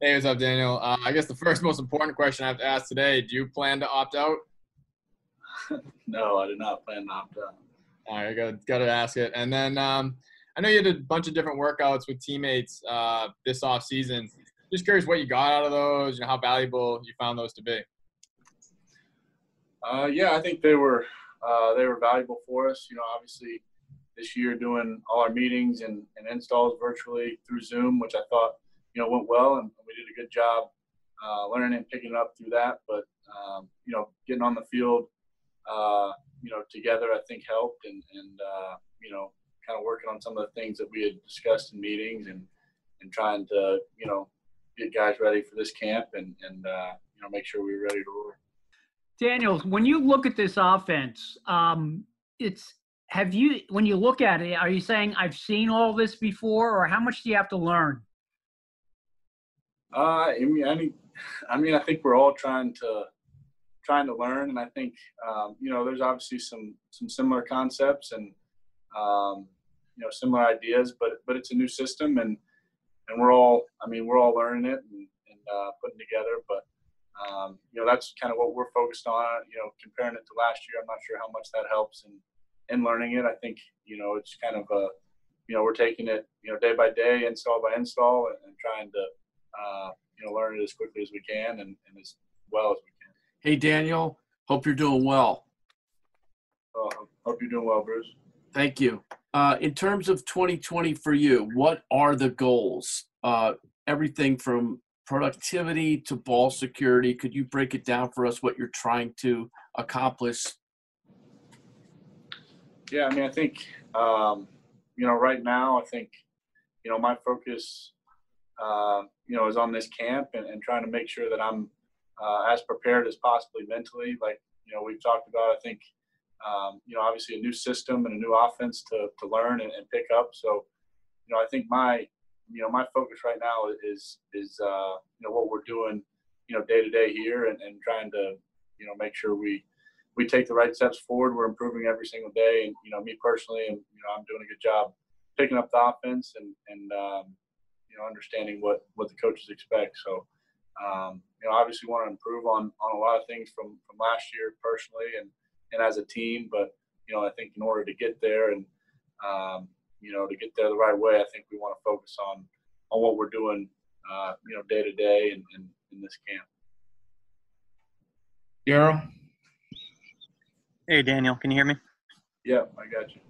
Hey, what's up, Daniel? Uh, I guess the first most important question I have to ask today: Do you plan to opt out? no, I did not plan to opt out. All right, got got to ask it. And then um, I know you did a bunch of different workouts with teammates uh, this off season. Just curious what you got out of those, and how valuable you found those to be. Uh, yeah, I think they were uh, they were valuable for us. You know, obviously this year doing all our meetings and, and installs virtually through Zoom, which I thought you know went well, and we did a good job uh, learning and picking it up through that. But um, you know, getting on the field, uh, you know, together, I think helped, and and uh, you know, kind of working on some of the things that we had discussed in meetings, and and trying to you know get guys ready for this camp, and and uh, you know make sure we were ready to roll. Daniel, when you look at this offense, um, it's have you when you look at it, are you saying I've seen all this before, or how much do you have to learn? Uh, I mean, I mean, I think we're all trying to trying to learn, and I think um, you know, there's obviously some some similar concepts and um, you know similar ideas, but but it's a new system, and and we're all, I mean, we're all learning it and, and uh, putting together, but um, you know, that's kind of what we're focused on. You know, comparing it to last year, I'm not sure how much that helps in in learning it. I think you know it's kind of a you know we're taking it you know day by day, install by install, and, and trying to uh, you know learn it as quickly as we can and, and, as well as we can. Hey Daniel, hope you're doing well. Uh, hope you're doing well, Bruce. Thank you. Uh, in terms of 2020 for you, what are the goals? Uh, everything from productivity to ball security. Could you break it down for us what you're trying to accomplish? Yeah, I mean, I think, um, you know, right now, I think, you know, my focus, uh, you know, is on this camp and, and trying to make sure that I'm uh, as prepared as possibly mentally. Like, you know, we've talked about, I think, um, you know, obviously a new system and a new offense to, to learn and, and pick up. So, you know, I think my, you know, my focus right now is is uh, you know what we're doing, you know, day to day here, and, and trying to, you know, make sure we we take the right steps forward. We're improving every single day, and you know, me personally, and you know, I'm doing a good job picking up the offense and and um, you know, understanding what what the coaches expect. So. Um, you know, obviously want to improve on, on a lot of things from, from last year personally and, and as a team. But, you know, I think in order to get there and, um, you know, to get there the right way, I think we want to focus on on what we're doing, uh, you know, day to day in, in, in this camp. Daryl. Hey, Daniel, can you hear me? Yeah, I got you.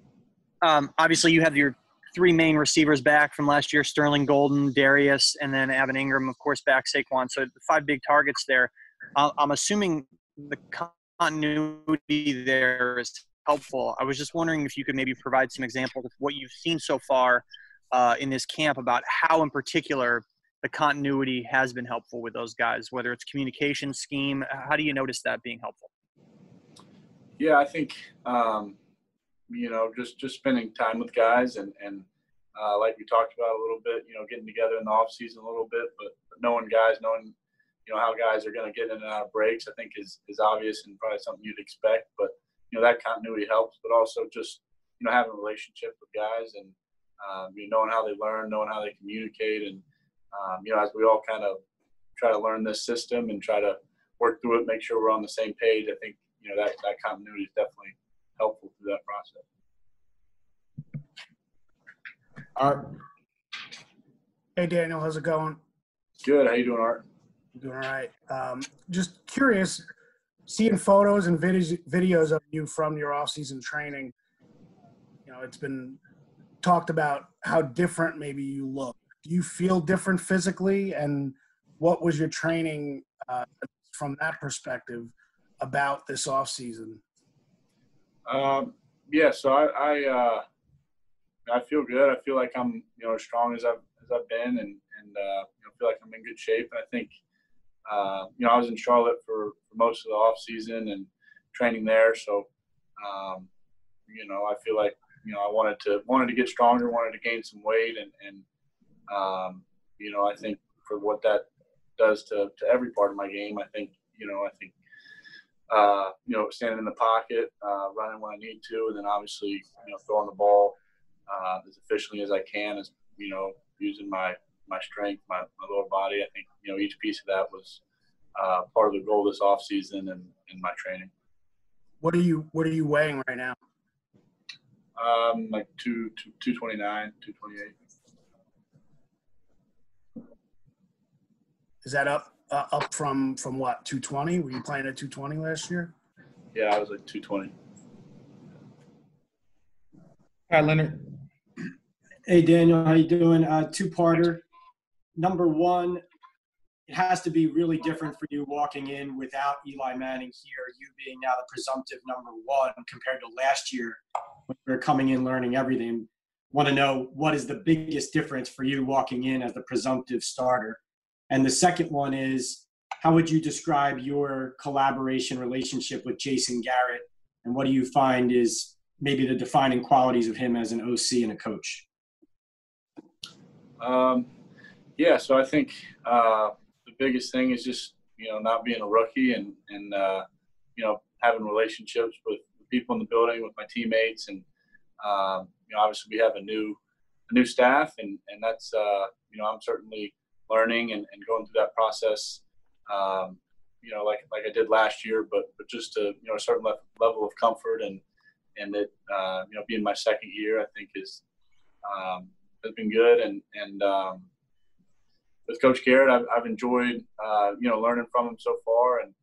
Um, obviously, you have your three main receivers back from last year: Sterling Golden, Darius, and then Evan Engram, of course, back Saquon. So five big targets there. I'm assuming the continuity there is helpful. I was just wondering if you could maybe provide some examples of what you've seen so far uh, in this camp about how, in particular, the continuity has been helpful with those guys, whether it's communication scheme. How do you notice that being helpful? Yeah, I think um, you know just just spending time with guys and and uh, like we talked about a little bit, you know, getting together in the off season a little bit, but, knowing guys, knowing you know how guys are going to get in and out of breaks, I think is is obvious and probably something you'd expect. But you know that continuity helps, but also just you know having a relationship with guys and um, you know knowing how they learn, knowing how they communicate, and um, you know as we all kind of try to learn this system and try to work through it, make sure we're on the same page. I think you know that that continuity is definitely helpful through that process. Art. Hey Daniel, how's it going? Good. How you doing, Art? Doing all right. Um, just curious, seeing photos and videos videos of you from your off-season training. You know, it's been talked about how different maybe you look. Do you feel different physically, and what was your training uh, from that perspective about this off-season? Um, yeah, so I I, uh, I feel good. I feel like I'm you know as strong as I've as I've been, and and uh, you know feel like I'm in good shape. And I think uh, you know I was in Charlotte for, for most of the off season and training there, so um, you know I feel like you know I wanted to wanted to get stronger, wanted to gain some weight, and and um, you know I think for what that does to to every part of my game, I think you know I think uh, you know, standing in the pocket, uh, running when I need to, and then obviously, you know, throwing the ball uh, as efficiently as I can, as you know, using my my strength, my, my lower body. I think you know each piece of that was uh, part of the goal this off season and in my training. What are you What are you weighing right now? Um, like two, two, 229, 228. Is that up uh, up from from what 220? Were you playing at 220 last year? Yeah, I was like 220. Hi, Leonard. Hey Daniel, how you doing? Uh, two-parter. Number one, it has to be really different for you walking in without Eli Manning here, you being now the presumptive number one compared to last year when we were coming in learning everything. Want to know what is the biggest difference for you walking in as the presumptive starter? And the second one is how would you describe your collaboration relationship with Jason Garrett? And what do you find is maybe the defining qualities of him as an OC and a coach? Um, yeah, so I think uh, the biggest thing is just you know not being a rookie and and uh, you know having relationships with people in the building, with my teammates, and um, you know obviously we have a new a new staff, and and that's uh, you know I'm certainly learning and, and going through that process. Um, you know, like like I did last year, but but just to you know a certain level of comfort and and it uh, you know being my second year, I think is um, has been good and and um, with Coach Garrett, I've, I've enjoyed uh, you know learning from him so far, and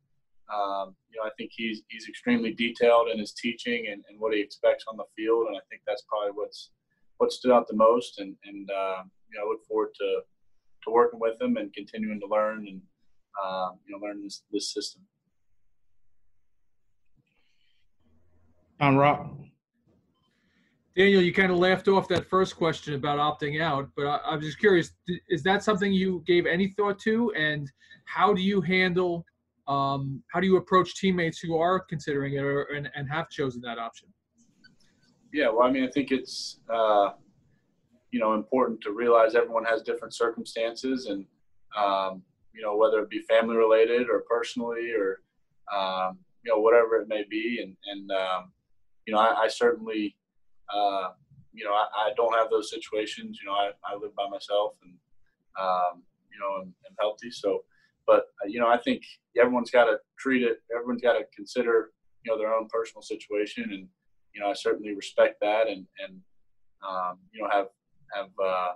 um, you know I think he's he's extremely detailed in his teaching and, and what he expects on the field, and I think that's probably what's what stood out the most. And and uh, you know I look forward to to working with them and continuing to learn and uh, you know learn this this system. On Rock. Daniel, you kind of laughed off that first question about opting out, but I, am just curious: is that something you gave any thought to, and how do you handle, um, how do you approach teammates who are considering it or, and, and have chosen that option? Yeah, well, I mean, I think it's uh, you know important to realize everyone has different circumstances, and um, you know whether it be family related or personally or um, you know whatever it may be, and and um, you know I, I certainly uh, you know, I, I, don't have those situations. You know, I, I live by myself and, um, you know, I'm, I'm, healthy. So, but, uh, you know, I think everyone's got to treat it, everyone's got to consider, you know, their own personal situation. And, you know, I certainly respect that and, and, um, you know, have, have, uh,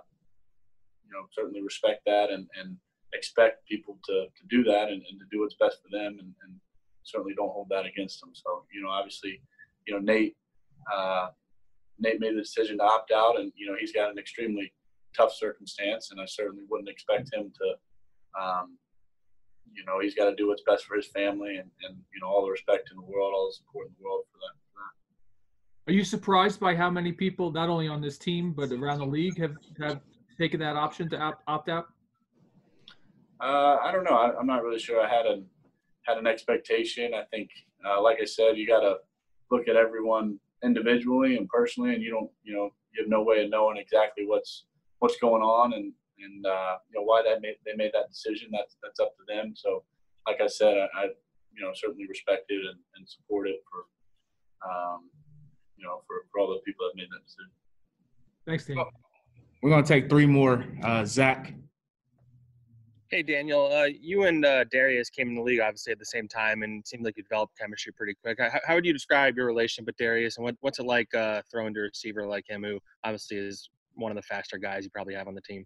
you know, certainly respect that and, and expect people to, to do that and, and to do what's best for them and, and certainly don't hold that against them. So, you know, obviously, you know, Nate, uh, Nate made the decision to opt out, and you know he's got an extremely tough circumstance, and I certainly wouldn't expect him to. Um, you know, he's got to do what's best for his family, and, and you know all the respect in the world, all the support in the world for that. Are you surprised by how many people, not only on this team but around the league, have have taken that option to opt, opt out? Uh, I don't know. I, am not really sure. I had an had an expectation. I think, uh, like I said, you got to look at everyone individually and personally, and you don't, you know, you have no way of knowing exactly what's what's going on and and uh, you know why that made, they made that decision. That's that's up to them. So, like I said, I, I you know certainly respect it and, and support it for um, you know for, for all the people that made that decision. Thanks, Tim. We're gonna take three more. Uh, Zach. Hey, Daniel. Uh, you and uh, Darius came in the league obviously at the same time, and it seemed like you developed chemistry pretty quick. How, how would you describe your relationship with Darius, and what, what's it like uh, throwing to a receiver like him, who obviously is one of the faster guys you probably have on the team?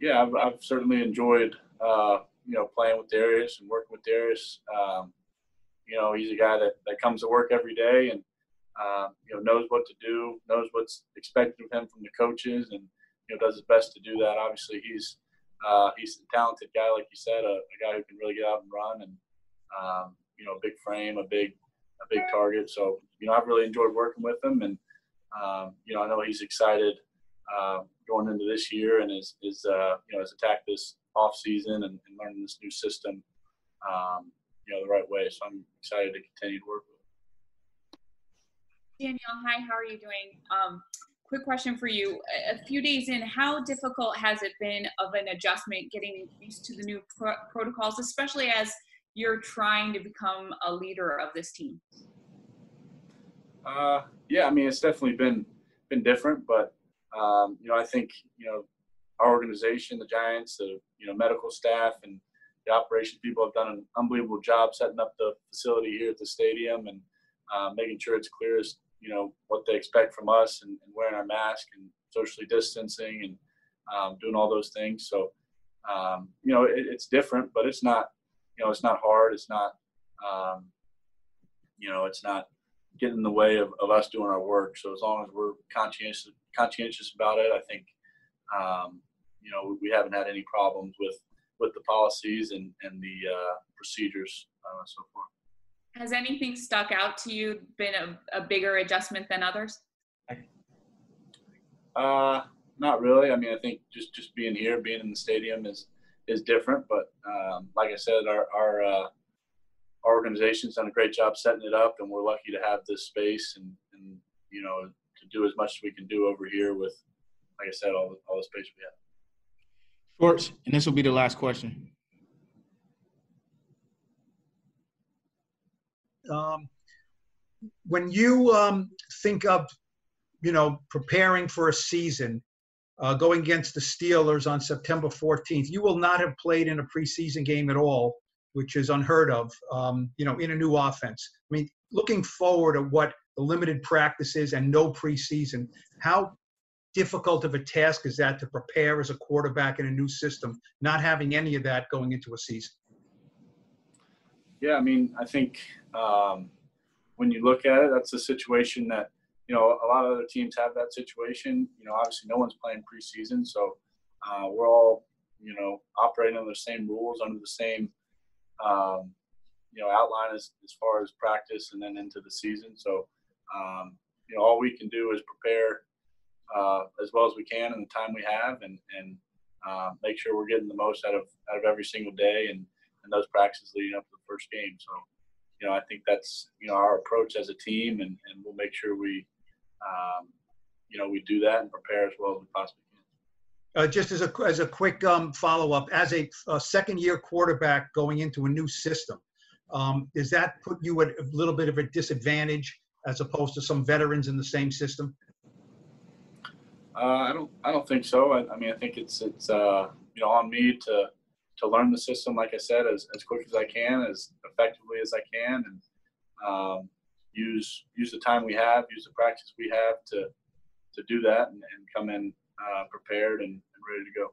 Yeah, I've, I've certainly enjoyed uh, you know playing with Darius and working with Darius. Um, you know, he's a guy that, that comes to work every day and uh, you know knows what to do, knows what's expected of him from the coaches, and you know does his best to do that. Obviously, he's uh, he's a talented guy, like you said, a, a, guy who can really get out and run, and um, you know, a big frame, a big, a big target. So you know, I've really enjoyed working with him, and um, you know, I know he's excited uh, going into this year, and is is uh, you know, has attacked this off season and, and learning this new system, um, you know, the right way. So I'm excited to continue to work with. Daniel, hi. How are you doing? Um, quick question for you. A few days in, how difficult has it been of an adjustment getting used to the new pro- protocols, especially as you're trying to become a leader of this team? Uh, yeah, I mean, it's definitely been been different, but um, you know, I think you know our organization, the Giants, the you know medical staff, and the operations people have done an unbelievable job setting up the facility here at the stadium and uh, making sure it's clear as you know what they expect from us and, and wearing our mask and socially distancing and um, doing all those things. So um, you know it, it's different, but it's not you know it's not hard. It's not um, you know it's not getting in the way of, of us doing our work. So as long as we're conscientious conscientious about it, I think um, you know we haven't had any problems with with the policies and and the uh, procedures uh, so far. Has anything stuck out to you? Been a, a bigger adjustment than others? Uh, not really. I mean, I think just just being here, being in the stadium is is different. But um, like I said, our our, uh, our organization's done a great job setting it up, and we're lucky to have this space and and you know to do as much as we can do over here with, like I said, all the, all the space we have. Schwartz, and this will be the last question. Um, when you um, think of, you know, preparing for a season, uh, going against the Steelers on September 14th, you will not have played in a preseason game at all, which is unheard of, um, you know, in a new offense. I mean, looking forward at what the limited practices and no preseason, how difficult of a task is that to prepare as a quarterback in a new system, not having any of that going into a season? Yeah, I mean, I think um, when you look at it, that's a situation that you know a lot of other teams have that situation. You know, obviously no one's playing preseason, so uh, we're all you know operating under the same rules, under the same um, you know outline as as far as practice and then into the season. So um, you know, all we can do is prepare uh, as well as we can in the time we have, and and uh, make sure we're getting the most out of out of every single day and and those practices leading up to the first game. So, you know, I think that's you know our approach as a team, and and we'll make sure we, um, you know, we do that and prepare as well as we possibly can. Uh, just as a as a quick um, follow up, as a, a, second year quarterback going into a new system, um, does that put you at a little bit of a disadvantage as opposed to some veterans in the same system? Uh, I don't I don't think so. I, I, mean, I think it's it's uh, you know on me to to learn the system, like I said, as, as quick as I can, as effectively as I can, and um, use use the time we have, use the practice we have to to do that, and, and come in uh, prepared and, and ready to go.